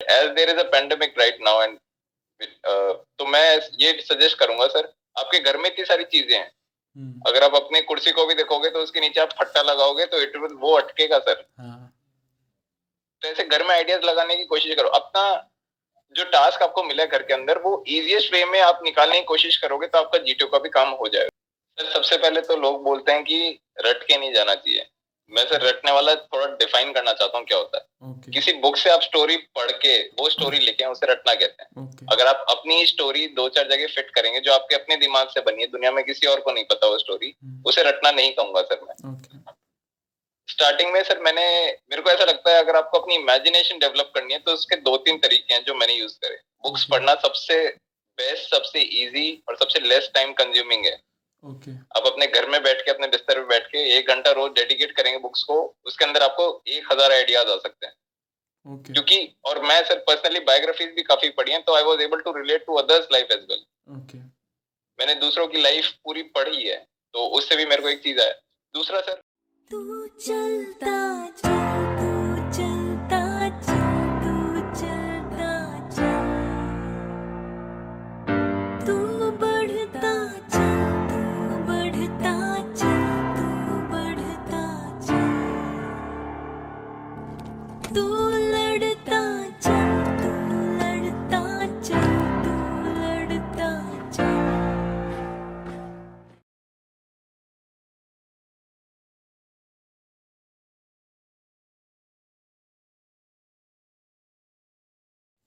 As there is a pandemic right now and तो मैं ये सजेस्ट करूँगा सर आपके घर में इतनी सारी चीज़ें हैं। हम्म। अगर आप अपनी कुर्सी को भी देखोगे तो उसके नीचे आप फट्टा लगाओगे तो इट विल वो अटकेगा सर हाँ। तो ऐसे घर में आइडियाज़ लगाने की कोशिश करो। अपना जो टास्क आपको मिला है घर के अंदर वो इजिएस्ट वे में आप निकालने की कोशिश करोगे तो आपका जीटीओ का भी काम हो जाएगा। सर सबसे पहले तो लोग बोलते हैं कि रट के नहीं जाना चाहिए। मैं सर रटने वाला थोड़ा डिफाइन करना चाहता हूँ क्या होता है okay. किसी बुक से आप स्टोरी पढ़ के वो स्टोरी लिखे उसे रटना कहते हैं okay. अगर आप अपनी स्टोरी दो चार जगह फिट करेंगे जो आपके अपने दिमाग से बनी है दुनिया में किसी और को नहीं पता वो स्टोरी hmm. उसे रटना नहीं कहूँगा सर मैं okay. स्टार्टिंग में सर मैंने मेरे को ऐसा लगता है अगर आपको अपनी इमेजिनेशन डेवलप करनी है तो उसके दो तीन तरीके हैं जो मैंने यूज़ करे बुक्स पढ़ना सबसे बेस्ट सबसे इजी और सबसे लेस टाइम कंज्यूमिंग है okay. आप अपने घर में बैठ के अपने बिस्तर में बैठ के एक घंटा रोज डेडिकेट करेंगे बुक्स को उसके अंदर आपको एक हज़ार आइडियाज़ आ सकते हैं। Okay. क्योंकि और मैं सर पर्सनली बायोग्राफीज भी काफ़ी पढ़ी हैं तो I was able to relate to others life as well मैंने दूसरों की लाइफ पूरी पढ़ी है तो उससे भी मेरे को एक चीज़ आया। दूसरा सर तू चलता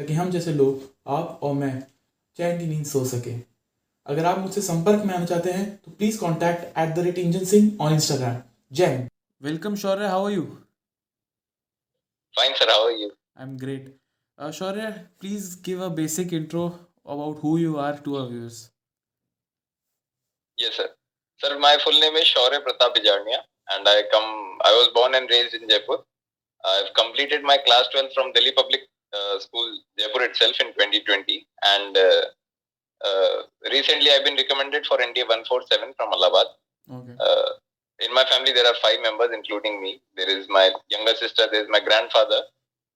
ताकि हम जैसे लोग आप और मैं चैन की नींद सो सके। अगर आप मुझसे संपर्क में आना चाहते हैं तो please contact at the rate engine Singh on Instagram Jain welcome Shaurya how are you fine sir how are you I am great Shaurya please give a basic intro about who you are to our viewers yes sir. Sir my full name is shaurya pratap bijania and i come i was born and raised in jaipur. I've completed my class 12 from delhi public uh, Uh, school Jaipur itself in 2020, and uh, uh, recently I've been recommended for NDA 147 from Allahabad. Okay. Uh, in my family, there are five members, including me. There is my younger sister. There is my grandfather,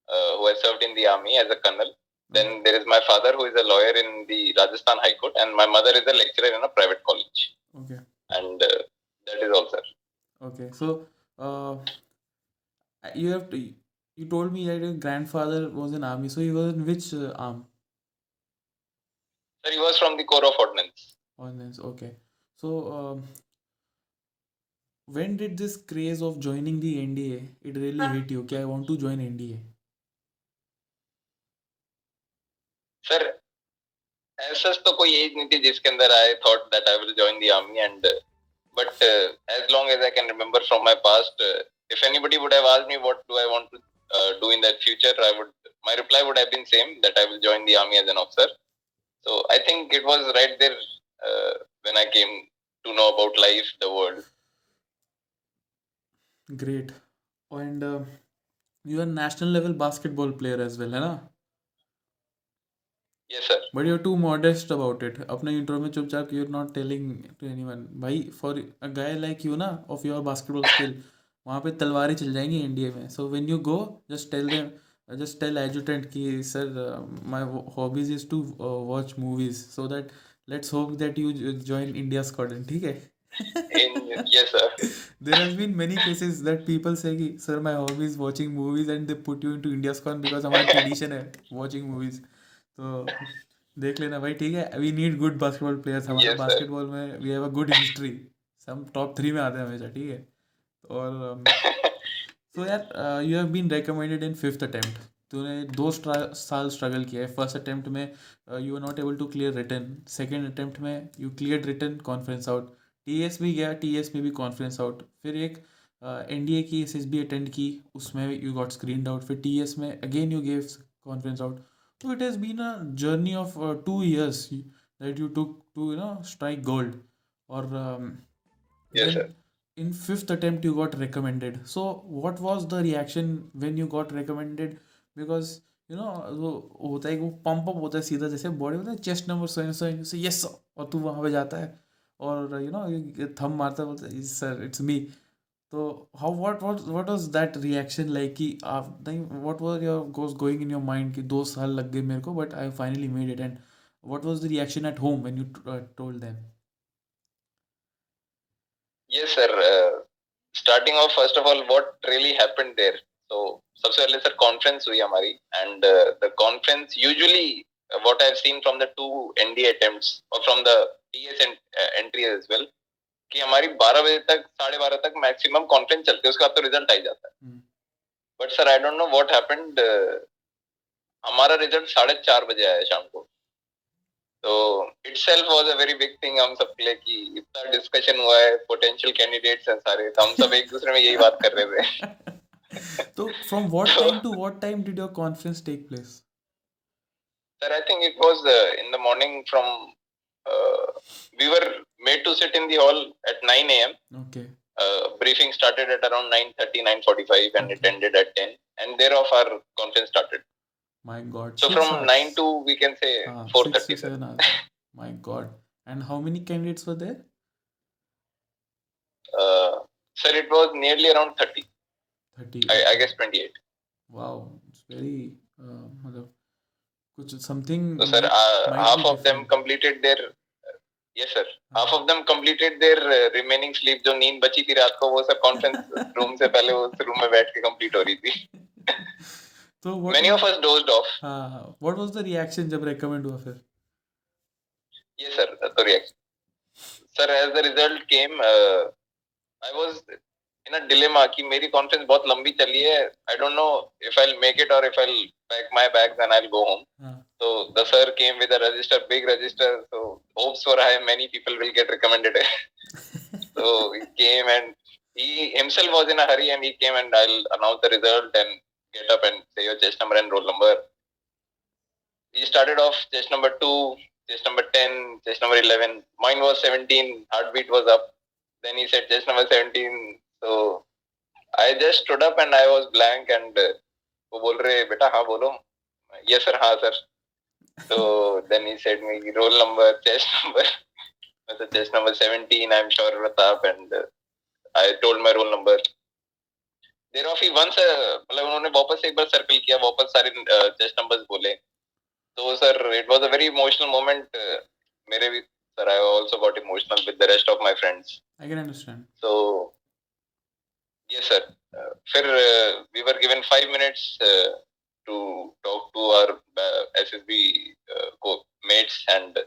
uh, who has served in the army as a colonel. Then mm-hmm. there is my father, who is a lawyer in the Rajasthan High Court, and my mother is a lecturer in a private college. Okay. And that is all, sir. Okay, so you have to you told me that your grandfather was in army. So he was in which uh, arm? Sir, he was from the Corps of Ordnance. Ordnance. Okay. So um, when did this craze of joining the NDA it really hit you? Okay, I want to join NDA. Sir, ऐसा तो कोई age नहीं थी जिसके अंदर I thought that I will join the army and but as long as I can remember from my past if anybody would have asked me what do I want to uh, do in that future, I would my reply would have been same that I will join the army as an officer. So I think it was right there uh, when I came to know about life, the world. Great, and uh, you are national level basketball player as well, है ना? Yes, sir. But you're too modest about it. अपने intro में चुपचाप you're not telling to anyone. भाई for a guy like you ना of your basketball skill वहाँ पे तलवारें चल जाएँगी इंडिया में। So when you go just tell them just tell adjutant कि sir my hobbies is to watch movies so that let's hope that you join India squadron ठीक है? There has been many cases that people say कि sir my hobby is watching movies and they put you into India squad because हमारी tradition है watching movies. तो देख लेना भाई ठीक है? We need good basketball players हमारे बास्केटबॉल में we have a good history हम टॉप थ्री में आते हैं हमेशा ठीक है? और सो यार you have been recommended in fifth attempt तूने दो साल स्ट्रगल किया है। फ़र्स्ट अटेम्प्ट में you are not able to clear written second attempt में you clear written conference out T S भी गया टी एस में भी कॉन्फ्रेंस आउट फिर एक एन डी ए की एस एस बी अटेंड की उसमें यू गॉट स्क्रीन आउट फिर टी एस में again you gave conference out it has been a journey of uh, two years that you took to you know strike gold, or um, yes, then in fifth attempt you got recommended. So, what was the reaction when you got recommended? Because you know वो होता है वो pump up होता है सीधा जैसे body होता है चेस्ट नंबर सो सो से यस और तू वहाँ पे जाता है। और यू नो थम मारता है, बोलता है सर इट्स मी तो how what what what was that reaction like कि आप, नहीं what was your goes going in your mind कि दो साल लग गए मेरे को but I finally made it and what was the reaction at home when you told them yes sir starting off first of all what really happened there so सबसे पहले sir conference हुई हमारी and the conference usually what I have seen from the two NDA attempts और from the TS entry as well कि हमारी 12 बजे तक साढ़े बारह तक मैक्सिमम कॉन्फ्रेंस चलती है उसके बाद तो रिज़ल्ट आ जाता है। But sir I don't know what happened हमारा रिज़ल्ट साढ़े चार बजे आया शाम को। तो itself was a very big thing हम सब के लिए कि इतना डिस्कशन हुआ है पोटेंशियल कैंडिडेट्स हैं सारे तो हम सब एक दूसरे में यही बात कर रहे थे so from what time to what time did your conference take place sir i think it was uh, in the morning from uh, we were made to sit in the hall at 9 a.m okay uh, briefing started at around 9.30 9.45 and okay. it ended at 10 and thereof our conference started my god so from hours. 9 to we can say ah, 4.30 my god and how many candidates were there uh, sir it was nearly around 30 30 I, I guess 28 wow it's very uh, मतलब कुछ something so sir uh, half of them completed their yes sir half of them completed their uh, remaining sleep जो नींद बची थी रात को वो सब कॉन्फ्रेंस रूम से पहले उस रूम में बैठ के कंप्लीट हो रही थी तो many of us dozed off हाँ what was the reaction जब recommend हुआ फिर yes sir the reaction sir as the result came uh, I was in a dilemma कि मेरी कॉन्फ्रेंस बहुत लंबी चली है I don't know if I make it और if I pack my bags and I will go home so the sir came with a register big register so hopes were high many people will get recommended so he came and he himself was in a hurry and he came and i'll announce the result and get up and say your chest number and roll number he started off chest number 2 chest number 10 chest number 11 mine was 17 heartbeat was up then he said chest number 17 So I just stood up and I was blank and uh, वो बोल रहे बेटा हाँ बोलो yes sir हाँ sir so then he said me roll number chest number the chest number 17 I'm sure Pratap and uh, I told my roll number there of he once मतलब उन्होंने वापस एक बार सर्कल किया वापस सारे चेस्ट नंबर्स बोले तो sir it was a very emotional moment मेरे भी sir I also got emotional with the rest of my friends I can understand so sir. Uh, फिर given five minutes uh, to talk to our uh, SSB uh, mates and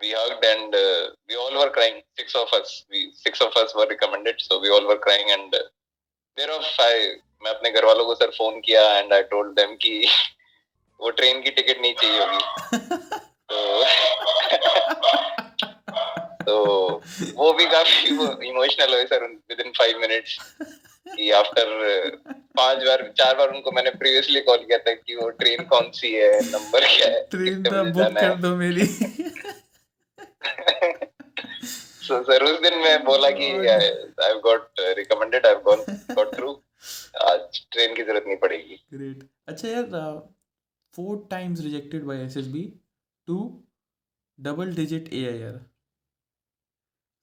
we hugged and uh, we all were crying. Six of us, we six of us were recommended, so we all were crying and uh, thereof I मैं अपने घर वालों को sir phone किया and I told them कि वो train की ticket नहीं चाहिए होगी। तो तो वो भी काफ़ी इमोशनल हुए sir within five minutes कि आफ्टर पाँच बार चार बार उनको मैंने प्रीवियसली कॉल किया था कि वो ट्रेन कौन सी है नंबर क्या है ट्रेन तो बुक कर दो मेरी। सो सर उस दिन मैं बोला कि I have got recommended I have gone got through आज ट्रेन की ज़रूरत नहीं पड़ेगी ग्रेट अच्छा यार four times rejected by SSB to double digit AIR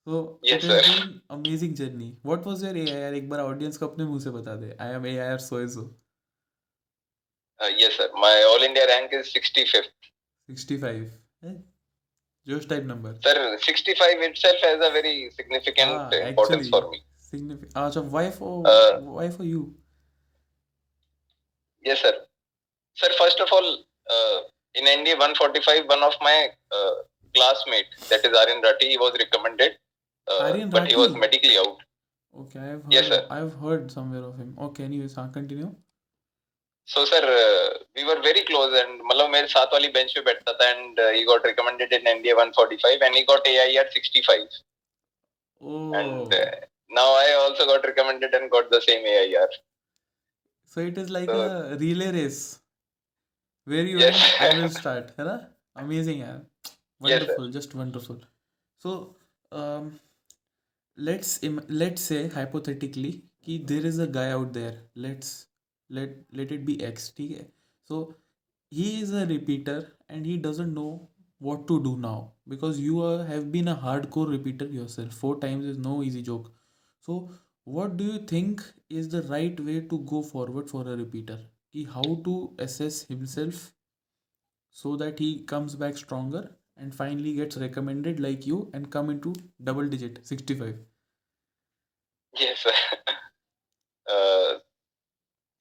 So sir. has been amazing journey. What was your AIR? एक बार audience को अपने मुँह से बता दे. I am AIR so and so. Uh, yes, sir. My All India rank is 65th. 65. Eh? Josh type number. Sir, 65 itself has a very significant Ah, importance actually, for me. significant. Ah, so why for Uh, why for you? Yes, sir. Sir, first of all, uh, in ND 145, one of my uh, classmate, that is Aryan Rati, he was recommended, uh, Aryan but he was medically out. Okay, I've heard, Yes, sir. I've heard somewhere of him. Okay, anyways, हाँ continue. So, sir, uh, we were very close, and मतलब मेरे साथ वाली bench पे बैठता था, and uh, he got recommended in NDA 145, and he got AIR 65. Oh, And uh, now I also got recommended and got the same AIR. so it is like so- a relay race. where you Yes. I will start. है ना? Amazing यार. Yes, just wonderful. So, um, let's im- let's say hypothetically कि there is a guy out there. Let's let let it be X. ठीक है? So he is a repeater and he doesn't know what to do now because you are, have been a hardcore repeater yourself. Four times is no easy joke. So what do you think is the right way to go forward for a repeater? Ki how to assess himself so that he comes back stronger and finally gets recommended like you and come into double digit 65 Yes, sir. Uh,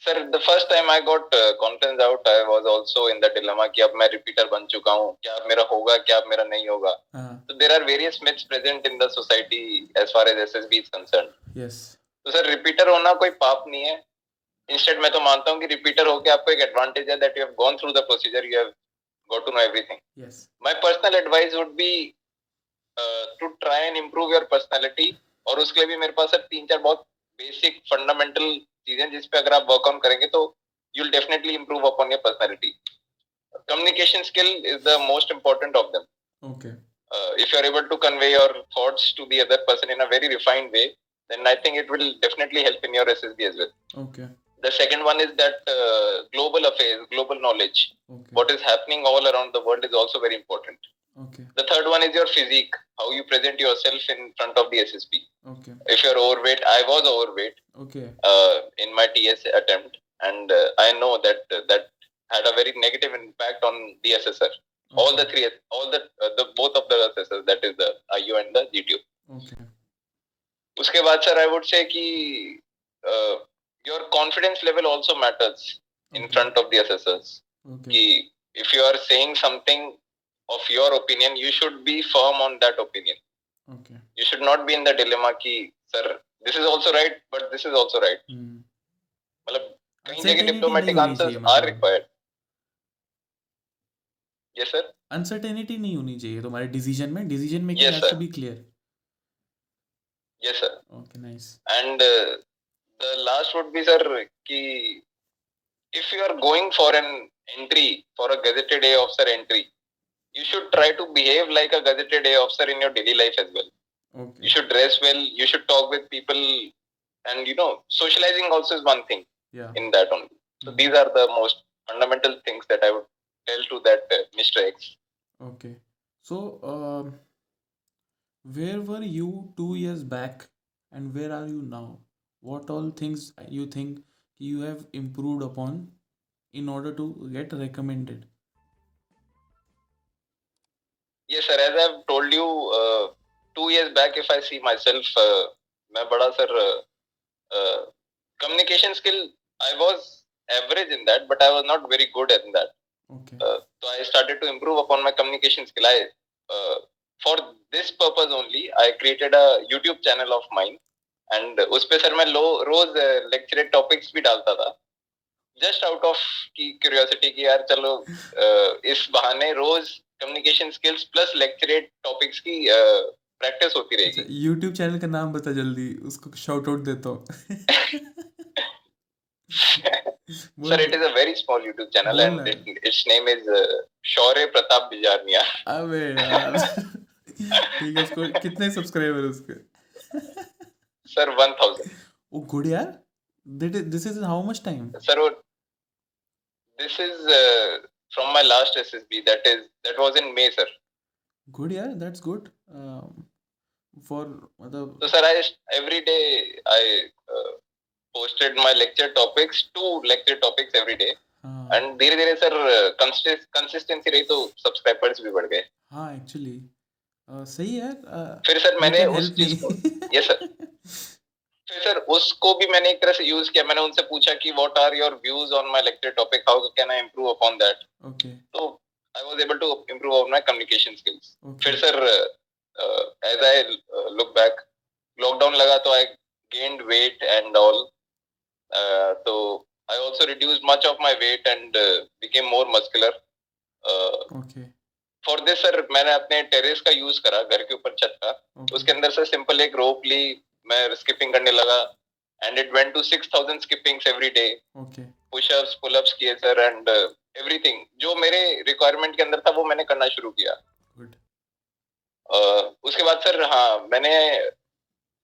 sir, the first time I got uh, confidence out, I was also in the dilemma कि अब मैं repeater बन चुका हूँ। क्या मेरा होगा क्या मेरा नहीं होगा? हाँ। So there are various myths present in the society as far as SSB is concerned. yes. तो सर रिपीटर होना कोई पाप नहीं है। इंस्टेड मैं तो मानता हूँ कि रिपीटर होके आपको एक एडवांटेज है that you have gone through the procedure you have got to know everything yes. My personal advice would be to try and improve your personality और उसके लिए भी मेरे पास सर तीन चार बहुत बेसिक फंडामेंटल चीजें जिस पे अगर आप वर्क ऑन करेंगे तो you will definitely improve upon your personality communication skill is the most important of them okay uh, if you're able to convey your thoughts to the other person in a very refined way, then I think it will definitely help in your SSB as well. okay The second one is that uh, global affairs, global knowledge, okay what is happening all around the world is also very important. okay The third one is your physique, how you present yourself in front of the SSB. okay If you're overweight, I was overweight okay uh, in my TS attempt, and uh, I know that uh, that had a very negative impact on the SSR. All the three, all the uh, the both of the SSRs, that is the IU and the GTU. okay उसके बाद sir I would say कि your confidence level also matters in Okay. Front of the assessors okay कि if you are saying something Of your opinion you should be firm on that opinion okay you should not be in the dilemma कि sir this is also right but this is also right hmm. मतलब कहीं Uncertainty जगह diplomatic नहीं होनी answers चाहिए are मतलब। Required yes sir uncertainty नहीं होनी चाहिए तुम्हारे डिसीजन में decision making Yes, has to sir. Be clear yes sir okay nice and uh, the last would be sir ki if you are going for an entry for a gazetted A officer entry you should try to behave like a gazetted A officer in your daily life as well. Okay. You should dress well. You should talk with people, and you know, socializing also is one thing. Yeah. In that only. So mm-hmm. these are the most fundamental things that I would tell to that uh, Mr. X. Okay. So, um, where were you two years back, and where are you now? What all things you think you have improved upon in order to get recommended? Yes sir as i've told you uh, two years back if i see myself uh, मैं बड़ा sir communication skill i was average in that but i was not very good in that Okay. uh, so i started to improve upon my communication skill i uh, for this purpose only i created a youtube channel of mine and उस पे sir मैं लो रोज lecture topics भी डालता था just out of की curiosity की यार चलो uh, इस बहाने रोज communication skills plus lecturette topics की प्रैक्टिस होती अच्छा रहेगी YouTube चैनल का नाम बता जल्दी उसको शाउट आउट देता हूँ Sir, it is a very small YouTube channel बोल and ना। it, its name is uh, Shaurya Pratap Bijarnia. अबे यार ठीक है उसको कितने सब्सक्राइबर उसके Sir, 1000. ओ गुड यार this is how much time this is uh, from my last SSB. That is that was in May, sir. Good यार that's good for मतलब So, sir, I every day I uh, posted my lecture topics, two lecture topics every day, हाँ and धीरे धीरे sir consist consistency रही तो subscribers भी बढ़ गए. हाँ एक्चुअली सही है यार फिर सर मैंने उस चीज़ को sir फिर सर उसको भी मैंने एक तरह से यूज़ किया। मैंने उनसे पूछा कि what are your views on my lecture topic how can I improve upon that okay तो I was able to improve on my communication skills फिर sir as I look back lockdown लगा तो I gained weight and all तो I also reduced much of my weight and became more muscular okay for this sir मैंने अपने terrace का use करा घर के ऊपर छत का। ओके उसके अंदर सर सिंपल एक रोप ली मैं स्किपिंग करने लगा and it went to six thousand skippings every day okay pushups pullups किए सर एंड एवरीथिंग जो मेरे रिक्वायरमेंट के अंदर था वो मैंने करना शुरू किया। Uh, उसके बाद सर हाँ मैंने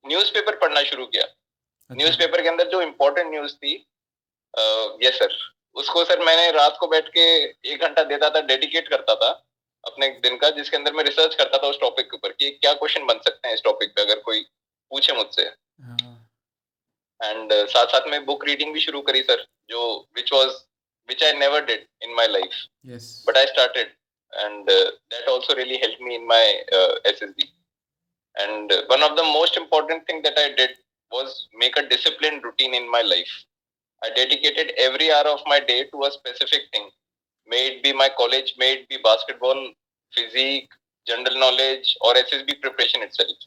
न्यूज़पेपर पढ़ना शुरू किया। अच्छा। न्यूज़पेपर के अंदर जो इम्पोर्टेंट न्यूज़ थी यस सर उसको सर मैंने रात को बैठ के एक घंटा देता था डेडिकेट करता था अपने दिन का जिसके अंदर मैं रिसर्च करता था उस टॉपिक के ऊपर कि क्या क्वेश्चन बन सकते हैं इस टॉपिक पे अगर कोई पूछे मुझसे। हाँ। एंड साथ साथ में बुक रीडिंग भी शुरू करी सर जो which was which I never did in my life but I started and that also really help me in my S S B and one of the most important thing that I did was make a discipline routine in my life I dedicated every hour of my day to a specific thing maybe my college maybe basketball physique general knowledge और S S B preparation itself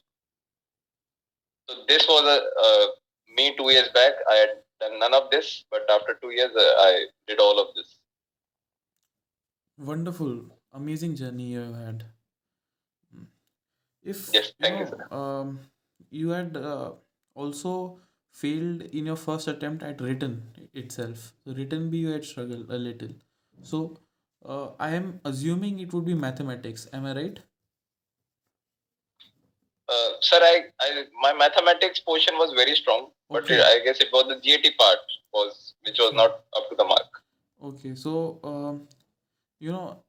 So this was a uh, me two years back. I had done none of this, but after two years, uh, I did all of this. wonderful. Amazing journey you had. Mm. if Yes, thank you, know, um, you had uh, also failed in your first attempt at written itself. So written b you had struggled a little. So uh, i am assuming it would be mathematics. Am i right Uh, sir, I, I my mathematics portion was very strong, but Okay. I guess it was the GAT part was which was not up to the mark. Okay, so um, you know,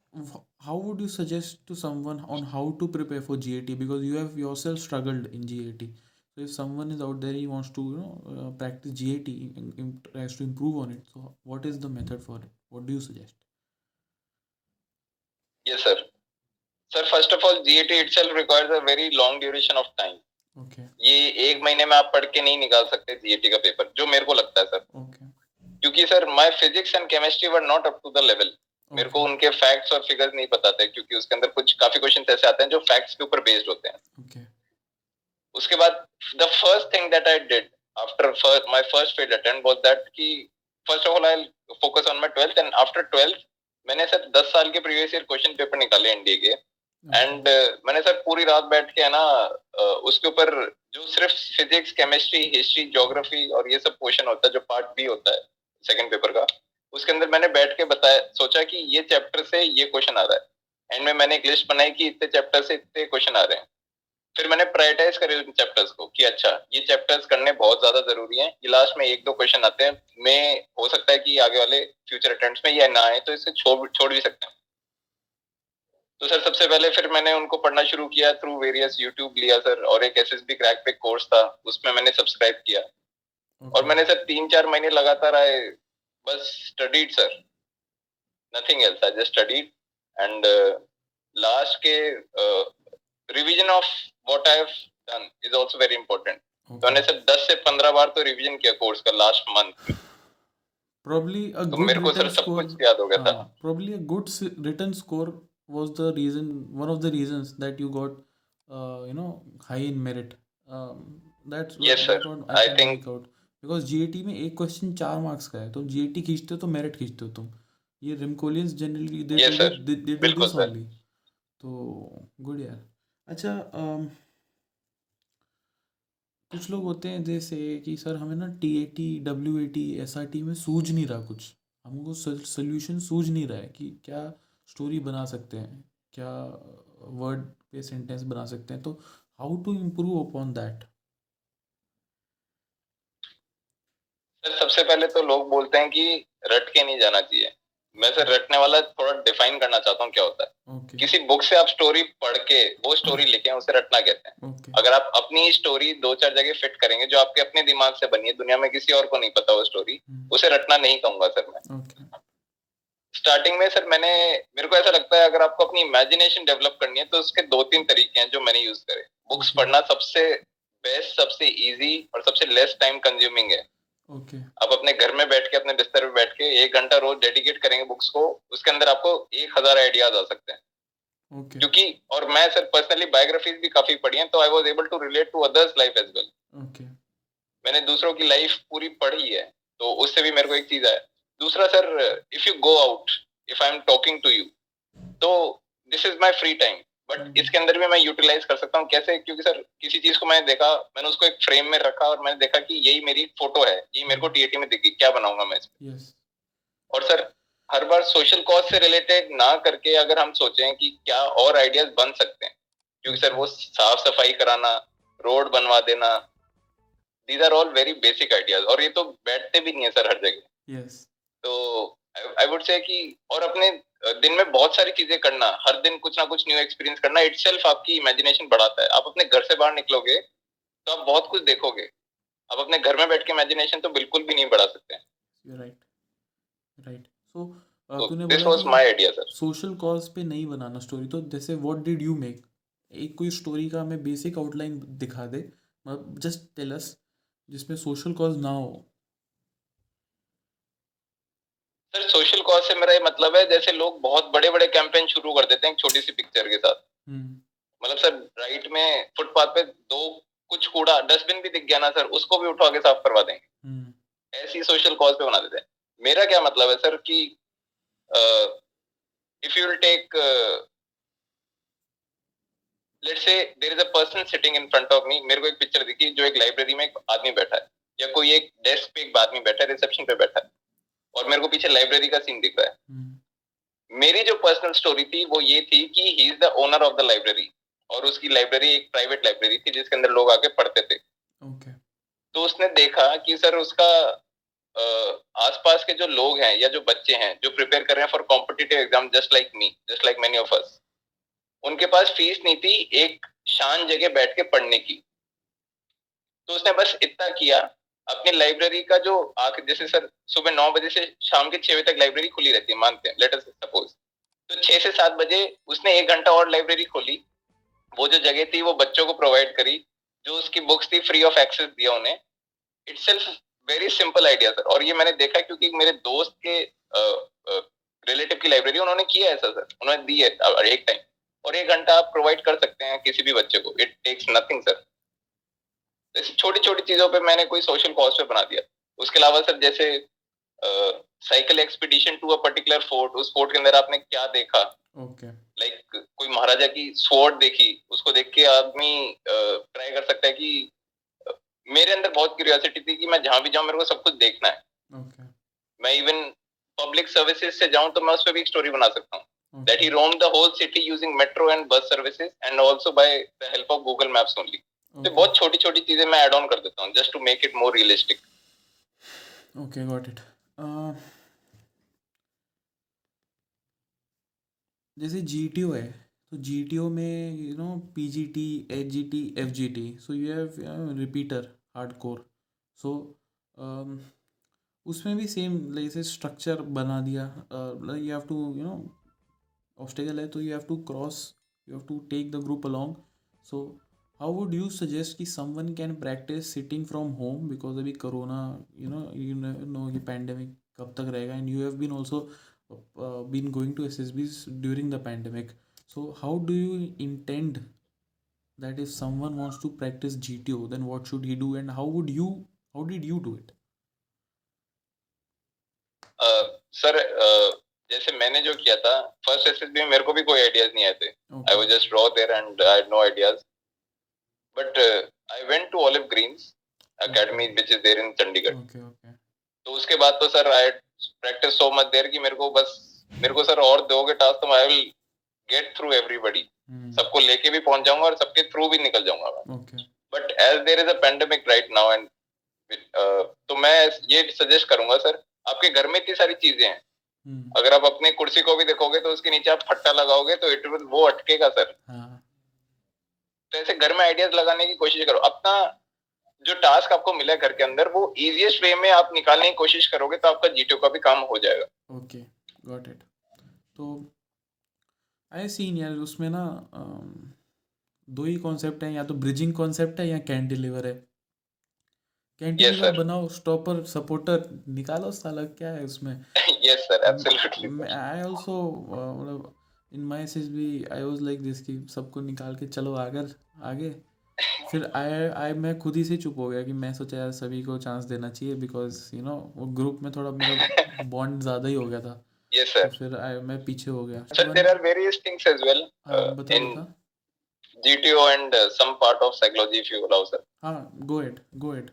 how would you suggest to someone on how to prepare for GAT because you have yourself struggled in GAT. So if someone is out there, he wants to you know uh, practice GAT, and, im- tries to improve on it. So what is the method for it? What do you suggest? Yes, sir. Sir, first of all, GAT itself requires a very long duration of time Okay, ये एक महीने में आप पढ़ के नहीं निकाल सकते जीएटी का पेपर जो मेरे को लगता है सर okay, क्योंकि sir my physics and chemistry were not up to the level मेरे को उनके फैक्ट्स और फिगर्स नहीं पता थे क्योंकि उसके अंदर कुछ काफ़ी क्वेश्चन ऐसे आते हैं जो फैक्ट्स के ऊपर बेस्ड होते हैं। Okay, उसके बाद the first thing that I did after my first failed attempt was that कि first of all I focus on my 12th and after 12th मैंने सर 10 साल के प्रीवियस ईयर क्वेश्चन पेपर निकाले NDA के। And मैंने sir पूरी रात बैठ के है ना uh, उसके ऊपर जो सिर्फ़ फिजिक्स केमिस्ट्री हिस्ट्री ज्योग्राफी और ये सब क्वेश्चन होता है जो पार्ट बी होता है सेकंड पेपर का उसके अंदर मैंने बैठ के बताया सोचा कि ये चैप्टर से ये क्वेश्चन आ रहा है। एंड में मैंने एक लिस्ट बनाई कि इतने चैप्टर से इतने क्वेश्चन आ रहे हैं। फिर मैंने प्रायोरिटाइज करे उन चैप्टर्स को कि अच्छा ये चैप्टर्स करने बहुत ज़्यादा ज़रूरी हैं। लास्ट में एक दो क्वेश्चन आते हैं। मैं हो सकता है कि आगे वाले फ्यूचर अटेम्प्ट्स में ये ना आए तो इसे छोड़ छोड़ भी सकते हैं। तो सर सबसे पहले फिर मैंने उनको पढ़ना शुरू किया थ्रू वेरियस यूट्यूब लिया सर और एक एस एस बी क्रैक पे कोर्स था उसमें मैंने सब्सक्राइब किया okay. और मैंने सर तीन चार महीने लगातार आए बस studied sir nothing else I just studied and last के revision of what I have done is also very important तो मैंने सर 10 से 15 बार तो रिवीजन किया कोर्स का लास्ट मंथ Probably a तो good मेरे को सर सब. कुछ याद हो गया था Uh, probably a good written score was the reason, one of the reasons that you got, uh, you know, high in merit. Um, that's Yes, sir. what I can think- out. Because GAT में एक question चार marks का है तुम GAT खींचते हो तो merit खींचते हो तुम ये रिमकोलियंस generally they Yes, they do बिल्कुल, only तो गुड यार अच्छा um, कुछ लोग होते हैं जैसे कि सर हमें ना T A T W A T S R T में सूझ नहीं रहा कुछ हमको सोल्यूशन सूझ नहीं रहा है कि क्या स्टोरी बना सकते हैं क्या वर्ड पे सेंटेंस बना सकते हैं तो how to improve upon that sir सबसे पहले तो लोग बोलते हैं कि रट के नहीं जाना चाहिए। मैं सर रटने वाला थोड़ा डिफाइन करना चाहता हूँ क्या होता है? ओके किसी बुक से आप स्टोरी पढ़ के वो स्टोरी लिखे उसे रटना कहते हैं। ओके अगर आप अपनी स्टोरी दो चार जगह फिट करेंगे जो आपके अपने दिमाग से बनी है दुनिया में किसी और को नहीं पता वो स्टोरी उसे रटना नहीं कहूँगा सर मैं। ओके स्टार्टिंग में सर मैंने मेरे को ऐसा लगता है अगर आपको अपनी इमेजिनेशन डेवलप करनी है तो उसके दो तीन तरीके हैं जो मैंने यूज़ करे। बुक्स पढ़ना सबसे बेस्ट सबसे इजी और सबसे लेस टाइम कंज्यूमिंग है। ओके आप अपने घर में बैठ के अपने बिस्तर पे बैठ के एक घंटा रोज डेडिकेट करेंगे बुक्स को उसके अंदर आपको एक हज़ार आइडियाज़ आ सकते हैं। ओके क्योंकि और मैं सर पर्सनली बायोग्राफीज भी काफ़ी पढ़ी हैं तो I was able to relate to others life as well मैंने दूसरों की लाइफ पूरी पढ़ी है तो उससे भी मेरे को एक चीज़ आया। दूसरा sir if you go out if I am talking to you तो this is my free time but इसके अंदर भी मैं यूटिलाइज कर सकता हूँ. कैसे? क्योंकि सर किसी चीज़ को मैंने देखा मैंने उसको एक फ्रेम में रखा और मैंने देखा कि यही मेरी फ़ोटो है. यही मेरे को टीएटी में दिखी क्या बनाऊँगा मैं इसमें यस और सर हर बार सोशल कॉज से रिलेटेड ना करके अगर हम सोचें कि क्या और आइडियाज़ बन सकते हैं. क्योंकि सर वो साफ़ सफ़ाई कराना रोड बनवा देना these are all very basic ideas और ये तो बैठते भी नहीं है सर हर जगह. Yes. तो आई वुड से कि और अपने दिन में बहुत सारी चीज़ें करना हर दिन कुछ ना कुछ न्यू एक्सपीरियंस करना इट आपकी इमेजिनेशन बढ़ाता है। आप अपने घर से बाहर निकलोगे तो आप बहुत कुछ देखोगे। आप अपने घर में बैठ के इमेजिनेशन तो बिल्कुल भी नहीं बढ़ा सकते। राइट राइट सो तूने this was my idea sir social cause पे नहीं बनाना स्टोरी तो जैसे व्हाट डिड यू मेक एक कोई स्टोरी का हमें बेसिक आउटलाइन दिखा दे। मतलब जस्ट टेल अस जिसमें सोशल कॉज ना हो। सर सोशल कॉज से मेरा ये मतलब है जैसे लोग बहुत बड़े बड़े कैंपेन शुरू कर देते हैं छोटी सी पिक्चर के साथ हम्म। मतलब सर राइट में फुटपाथ पे दो कुछ कूड़ा डस्टबिन भी दिख गया ना सर उसको भी उठा के साफ़ करवा देंगे हम्म। ऐसी सोशल कॉज पे बना देते हैं मेरा क्या मतलब है सर कि if you will take let's say there is a person sitting in front of me मेरे को एक पिक्चर दिखी जो एक लाइब्रेरी में एक आदमी बैठा है या कोई एक डेस्क पे एक आदमी बैठा है रिसेप्शन पे बैठा है और मेरे को पीछे लाइब्रेरी का सीन दिख रहा है हम्म। मेरी जो पर्सनल स्टोरी थी वो ये थी कि he is the owner of the library और उसकी लाइब्रेरी एक प्राइवेट लाइब्रेरी थी जिसके अंदर लोग आके पढ़ते थे okay. तो उसने देखा कि सर उसका आसपास के जो लोग हैं या जो बच्चे हैं जो प्रिपेयर कर रहे हैं for competitive exam just like me just like many of us उनके पास फ़ीस नहीं थी एक शान जगह बैठ के पढ़ने की तो उसने बस इतना किया अपनी लाइब्रेरी का जो आखिर, जैसे सर, सुबह नौ बजे से शाम के छह बजे तक लाइब्रेरी खुली रहती है, मानते हैं लेटर सपोज़ तो छह से सात बजे उसने एक घंटा और लाइब्रेरी खोली। वो जो जगह थी, वो बच्चों को प्रोवाइड करी, जो उसकी बुक्स थी फ्री ऑफ़ एक्सेस दिया उन्हें। It's very simple idea sir और ये मैंने देखा क्योंकि मेरे दोस्त के रिलेटिव की लाइब्रेरी उन्होंने किया ऐसा सर उन्होंने दी है एक टाइम और एक घंटा आप प्रोवाइड कर सकते हैं किसी भी बच्चे को। इट टेक्स नथिंग सर छोटी छोटी चीज़ों पे मैंने कोई सोशल कॉज पे बना दिया। उसके अलावा सर जैसे cycle expedition to a particular fort उस फोर्ट के अंदर आपने क्या देखा? Okay okay. लाइक like, कोई महाराजा की स्वॉर्ड देखी उसको देख के आदमी ट्राई कर सकता है कि मेरे अंदर बहुत क्यूरियोसिटी थी कि मैं जहाँ भी जाऊँ मेरे को सब कुछ देखना है। Okay. मैं इवन पब्लिक सर्विसेज़ से जाऊँ तो मैं उस पर भी एक स्टोरी बना सकता हूँ। That he roam the whole city using metro and bus services and also by the help of Google maps only तो बहुत छोटी छोटी चीज़ें मैं ऐड ऑन कर देता हूँ just to make it more realistic okay got it जैसे जी है तो जी में you know P G T H G T F G T so you have repeater hard core so उसमें भी same जैसे स्ट्रक्चर बना दिया you have to you know obstacle है तो you have to cross you have to take the group along so how would you suggest कि someone can practice sitting from home because अभी corona you know you know कि pandemic कब तक रहेगा and you have been also uh, been going to SSBs during the pandemic. So how do you intend that if someone wants to practice GTO, then what should he do, and how would you, how did you do it? Sir uh, uh, जैसे मैंने जो किया था first SSB में मेरे को भी कोई आइडियाज नहीं आए थे I was just raw there and I had no ideas but I went to Olive Greens Academy which is there in Chandigarh तो उसके बाद तो sir I practice so much there कि मेरे को बस मेरे को सर और दोगे टास्क तो I will get through everybody सबको लेके भी पहुँच जाऊँगा और सबके थ्रू भी निकल जाऊँगा but as there is a pandemic right now and तो मैं ये सजेस्ट करूँगा सर आपके घर में इतनी सारी चीज़ें हैं। Hmm. अगर आप अपनी कुर्सी को भी देखोगे तो उसके नीचे आप फट्टा लगाओगे तो इट विल वो अटकेगा सर। हाँ. तो ऐसे घर में आइडियाज़ लगाने की कोशिश करो। अपना जो टास्क आपको मिला घर के अंदर वो इजीएस्ट वे में आप निकालने की कोशिश करोगे तो आपका जीटीओ का भी काम हो जाएगा। ओके गॉट इट तो आई सीन यार उसमें ना दो ही कॉन्सेप्ट है या तो ब्रिजिंग कॉन्सेप्ट है या कैंटिलीवर है। कैंटिलीवर yes, बनाओ स्टॉपर सपोर्टर निकालो साला क्या है उसमें? Yes sir absolutely I also मतलब इन माय एसएस भी आई वाज लाइक दिस कि सबको निकाल के चलो आगे आगे। फिर आई आई मैं खुद ही से चुप हो गया कि मैं सोचा यार सभी को चांस देना चाहिए बिकॉज़ यू नो वो ग्रुप में थोड़ा मेरा बॉन्ड ज़्यादा ही हो गया था। यस सर तो फिर आई मैं पीछे हो गया। Sir there are various things as well in GTO and uh, some part of psychology if you allow sir. हाँ go ahead go ahead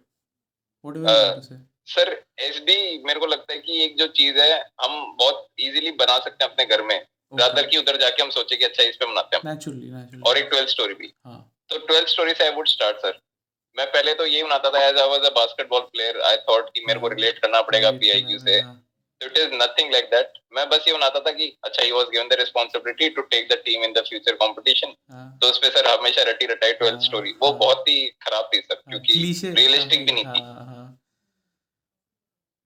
what do you uh, want to say sir H मेरे को लगता है कि एक जो चीज़ है हम बहुत इजीली बना सकते हैं अपने घर में। ज़्यादातर की उधर जाके हम सोचे कि अच्छा इस पे बनाते हैं। नेचुरली और एक ट्वेल्थ स्टोरी भी। हाँ। तो ट्वेल्थ स्टोरी से आई वुड स्टार्ट सर मैं पहले तो यही बनाता था as I was a basketball player I thought कि मेरे को रिलेट हाँ। करना पड़ेगा पीआईक्यू से। It is nothing like that मैं बस ये बनाता था कि अच्छा ही was given the responsibility to take the team in the future competition तो उस पे सर हमेशा रटी रटाई ट्वेल्थ स्टोरी वो हाँ। बहुत ही खराब थी सर हाँ, क्योंकि रियलिस्टिक भी नहीं थी।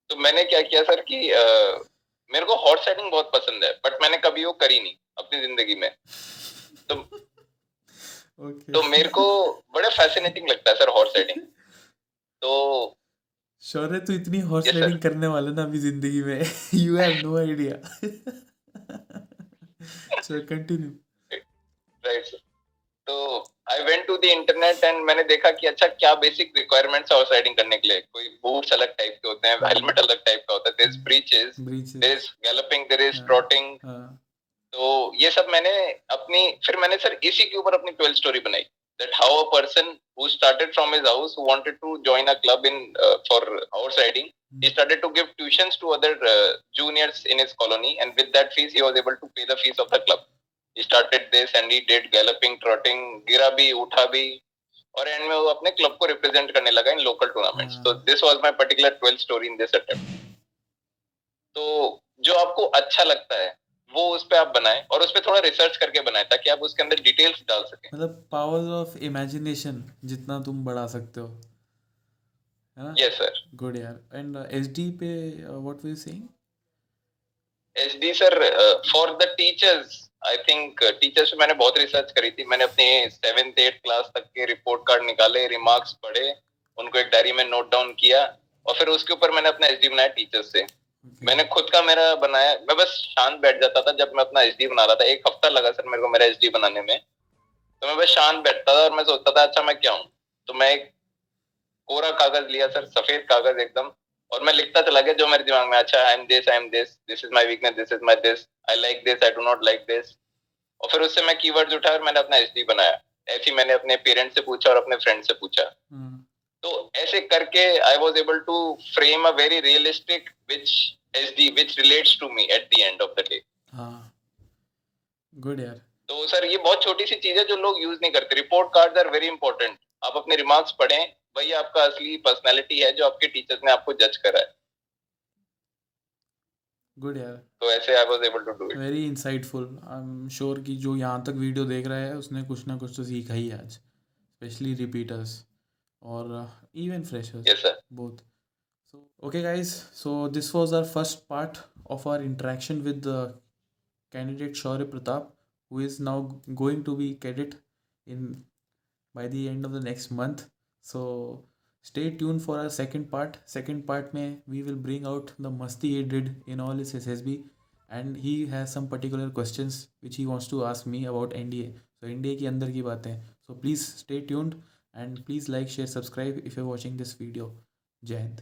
तो मैंने क्या किया सर कि मेरे को हॉर्स राइडिंग बहुत पसंद है बट मैंने कभी वो करी नहीं अपनी ज़िंदगी में। तो okay. तो मेरे को बड़े फैसिनेटिंग लगता है सर हॉर्स राइडिंग तो शौर्य तू इतनी हॉर्स राइडिंग करने वाला ना अभी ज़िंदगी में। You have no idea so continue right sir तो I went to the internet and मैंने देखा कि अच्छा क्या बेसिक रिक्वायरमेंट्स हॉर्स राइडिंग करने के लिए। कोई बूट्स अलग टाइप के होते हैं हेलमेट अलग टाइप का होता है हाँ, हाँ। तो ये सब मैंने अपनी फिर मैंने सर इसी के ऊपर अपनी 12 स्टोरी बनाई। That how a person who started from his house wanted to join a club in for horse riding he hmm. started to give tuitions to other uh, juniors in his colony and with that fees he was able to pay the fees of the he started this and he did galloping trotting gira bhi utha bhi और end में वो अपने club को represent करने लगा in local tournaments तो this was my particular twelfth story in this attempt तो जो आपको अच्छा लगता है वो उस पर आप बनाए और उस पर थोड़ा रिसर्च करके बनाए ताकि आप उसके अंदर डिटेल्स डाल सके। मतलब पावर्स ऑफ़ इमेजिनेशन जितना तुम बढ़ा सकते हो। है ना? यस सर गुड यार। एंड एसडी पे what we saying SD sir for the teachers I think teachers पे मैंने बहुत रिसर्च करी थी। मैंने अपने सेवेंथ एट क्लास तक के रिपोर्ट कार्ड निकाले रिमार्क्स पढ़े उनको एक डायरी में नोट डाउन किया और फिर उसके ऊपर मैंने अपना एसडी बनाया टीचर्स से। मैंने खुद का मेरा बनाया मैं बस शांत बैठ जाता था जब मैं अपना एच बना रहा था। एक हफ़्ता लगा सर मेरे को मेरा एच बनाने में। तो मैं बस शांत बैठता था और मैं सोचता था अच्छा मैं क्या हूँ? तो मैं एक कोरा कागज़ लिया सर सफ़ेद कागज़ एकदम। और मैं लिखता चला गया जो मेरे दिमाग में अच्छा I am this I am this this is my weakness this is my this I like this I do not like this और फिर उससे मैं कीवर्ड्स उठाया और मैंने अपना एच बनाया। ऐसी मैंने अपने पेरेंट्स से पूछा और अपने फ्रेंड से पूछा। hmm. तो ऐसे करके I was able to frame a very realistic which H D which relates to me at the end of the day good यार। तो सर ये बहुत छोटी सी चीज़ है जो लोग यूज़ नहीं करते। Report card are very important आप अपने रिमार्क्स पढ़ें वही आपका असली पर्सनैलिटी है जो आपके टीचर्स ने आपको जज करा है गुड यार तो ऐसे I was able to do it very insightful I am sure कि जो यहाँ तक वीडियो देख रहा है उसने कुछ ना कुछ तो सीखा ही आज specially repeaters uh, even freshers yes sir both so okay guys so this was our first part of our interaction with the candidate Shaurya Pratap who is now going to be cadet in by the end of the next month so stay tune for our second part second part में we will bring out the मस्ती he did in all is S S B and he has some particular question which he wants to ask me about N D A so N D A के अंदर की बातें. So please stay tuned and please like share subscribe if you watching this video जय हिंद